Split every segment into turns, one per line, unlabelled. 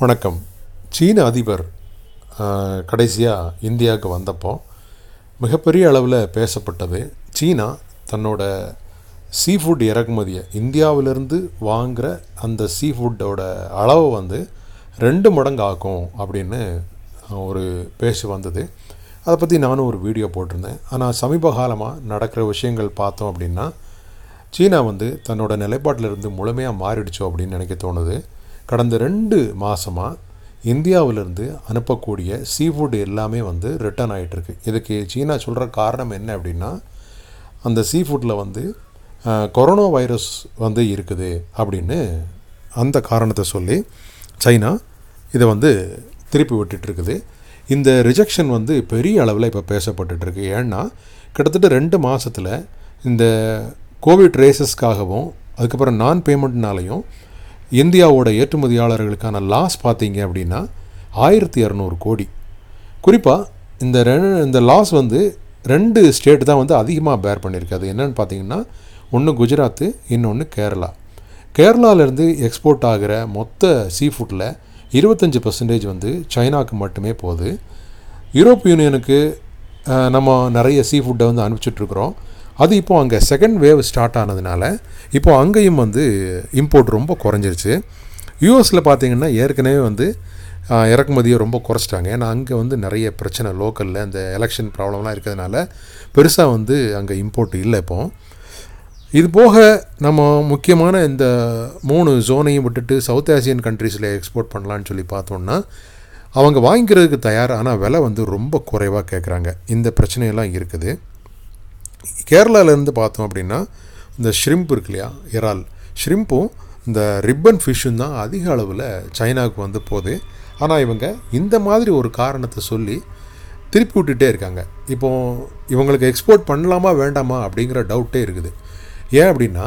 வணக்கம். சீன அதிபர் கடைசியாக இந்தியாவுக்கு வந்தப்போ மிகப்பெரிய அளவில் பேசப்பட்டது சீனா தன்னோட சீ ஃபுட் இறக்குமதியை. இந்தியாவிலிருந்து வாங்குகிற அந்த சீ ஃபுட்டோட அளவை வந்து ரெண்டு மடங்கு ஆக்கும் அப்படின்னு ஒரு பேச்சு வந்தது. அதை பற்றி நானும் ஒரு வீடியோ போட்டிருந்தேன். ஆனால் சமீப காலமாக நடக்கிற விஷயங்கள் பார்த்தோம் அப்படின்னா சீனா வந்து தன்னோட நிலைப்பாட்டிலிருந்து முழுமையாக மாறிடுச்சோ அப்படின்னு நினைக்க தோணுது. கடந்த ரெண்டு மாதமாக இந்தியாவிலிருந்து அனுப்பக்கூடிய சீ ஃபுட் எல்லாமே வந்து ரிட்டர்ன் ஆகிட்டுருக்கு இதுக்கு சீனா சொல்கிற காரணம் என்ன அப்படின்னா அந்த சீ ஃபுட்டில் வந்து கொரோனா வைரஸ் வந்து இருக்குது அப்படின்னு அந்த காரணத்தை சொல்லி சைனா இதை வந்து திருப்பி விட்டுட்டுருக்குது. இந்த ரிஜெக்ஷன் வந்து பெரிய அளவில் இப்போ பேசப்பட்டுருக்கு ஏன்னா கிட்டத்தட்ட ரெண்டு மாதத்தில் இந்த கோவிட் ரேசஸ்க்காகவும் அதுக்கப்புறம் நான் பேமெண்ட்னாலையும் இந்தியாவோட ஏற்றுமதியாளர்களுக்கான லாஸ் பார்த்தீங்க அப்படின்னா ஆயிரத்தி இரநூறு கோடி. குறிப்பாக இந்த ரெ இந்த லாஸ் வந்து ரெண்டு ஸ்டேட் தான் வந்து அதிகமாக பேர் பண்ணியிருக்கு அது என்னென்னு பார்த்தீங்கன்னா ஒன்று குஜராத்து இன்னொன்று கேரளா. கேரளாவிலேருந்து எக்ஸ்போர்ட் ஆகிற மொத்த சீ ஃபுட்டில் இருபத்தஞ்சி பர்சன்டேஜ் வந்து சைனாவுக்கு மட்டுமே போகுது. யூரோப் யூனியனுக்கு நம்ம நிறைய சீ ஃபுட்டை வந்து அனுப்பிச்சிட்ருக்குறோம் அது இப்போது அங்கே செகண்ட் வேவ் ஸ்டார்ட் ஆனதுனால இப்போது அங்கேயும் வந்து இம்போர்ட் ரொம்ப குறைஞ்சிருச்சு. யூஎஸில் பார்த்திங்கன்னா ஏற்கனவே வந்து இறக்குமதியை ரொம்ப குறைச்சிட்டாங்க. ஏன்னா அங்கே வந்து நிறைய பிரச்சனை லோக்கலில் இந்த எலெக்ஷன் ப்ராப்ளம்லாம் இருக்கிறதுனால பெருசாக வந்து அங்கே இம்போர்ட் இல்லை இப்போ. இது போக நம்ம முக்கியமான இந்த மூணு ஜோனையும் விட்டுட்டு சவுத் ஆசியன் கண்ட்ரீஸில் எக்ஸ்போர்ட் பண்ணலான்னு சொல்லி பார்த்தோம்னா அவங்க வாங்கிக்கிறதுக்கு தயார் ஆனால் விலை வந்து ரொம்ப குறைவாக கேட்குறாங்க இந்த பிரச்சனையெல்லாம் இருக்குது. கேரளாவிலேருந்து பார்த்தோம் அப்படின்னா இந்த ஷ்ரிம்ப் இருக்கு இல்லையா? இறால். ஷ்ரிம்பும் இந்த ரிப்பன் ஃபிஷ்ஷும் தான் அதிக அளவில் சைனாவுக்கு வந்து போகுது. ஆனால் இவங்க இந்த மாதிரி ஒரு காரணத்தை சொல்லி திருப்பி விட்டுட்டே இருக்காங்க. இப்போது இவங்களுக்கு எக்ஸ்போர்ட் பண்ணலாமா வேண்டாமா அப்படிங்கிற டவுட்டே இருக்குது. ஏன் அப்படின்னா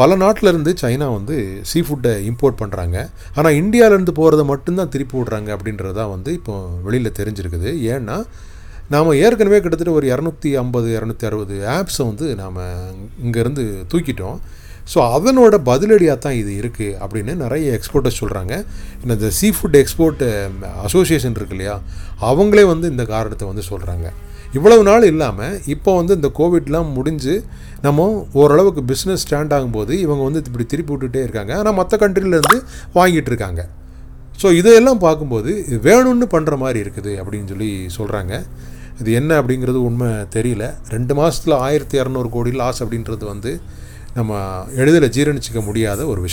பல நாட்டிலேருந்து சைனா வந்து சீ ஃபுட்டை இம்போர்ட் பண்ணுறாங்க ஆனால் இந்தியாவிலேருந்து போகிறத மட்டும்தான் திருப்பி விட்றாங்க அப்படின்றது தான் வந்து இப்போ வெளியில் தெரிஞ்சிருக்குது. ஏன்னா நாம் ஏற்கனவே கிட்டத்தட்ட ஒரு இரநூத்தி ஐம்பது இரநூத்தி அறுபது ஆப்ஸை வந்து நாம் இங்கேருந்து தூக்கிட்டோம். ஸோ அதனோட பதிலடியாக தான் இது இருக்குது அப்படின்னு நிறைய எக்ஸ்போர்ட்டர்ஸ் சொல்கிறாங்க இந்த சீ ஃபுட் எக்ஸ்போர்ட் அசோசியேஷன் இருக்கு இல்லையா? அவங்களே வந்து இந்த காரணத்தை வந்து சொல்கிறாங்க இவ்வளவு நாள் இல்லாமல் இப்போ வந்து இந்த கோவிட்லாம் முடிஞ்சு நம்ம ஓரளவுக்கு பிஸ்னஸ் ஸ்டாண்ட் ஆகும்போது இவங்க வந்து இப்படி திருப்பி விட்டுட்டே இருக்காங்க. ஆனால் மற்ற கண்ட்ரிலேருந்து வாங்கிட்டு இருக்காங்க. ஸோ இதையெல்லாம் பார்க்கும்போது இது வேணும்னு பண்ணுற மாதிரி இருக்குது அப்படின்னு சொல்லி சொல்கிறாங்க இது என்ன அப்படிங்கிறது உண்மை தெரியல. ரெண்டு மாதத்தில் ஆயிரத்தி இரநூறு கோடி லாஸ் அப்படின்றது வந்து நம்ம எளிதில் ஜீரணிச்சிக்க முடியாத ஒரு விஷயம்.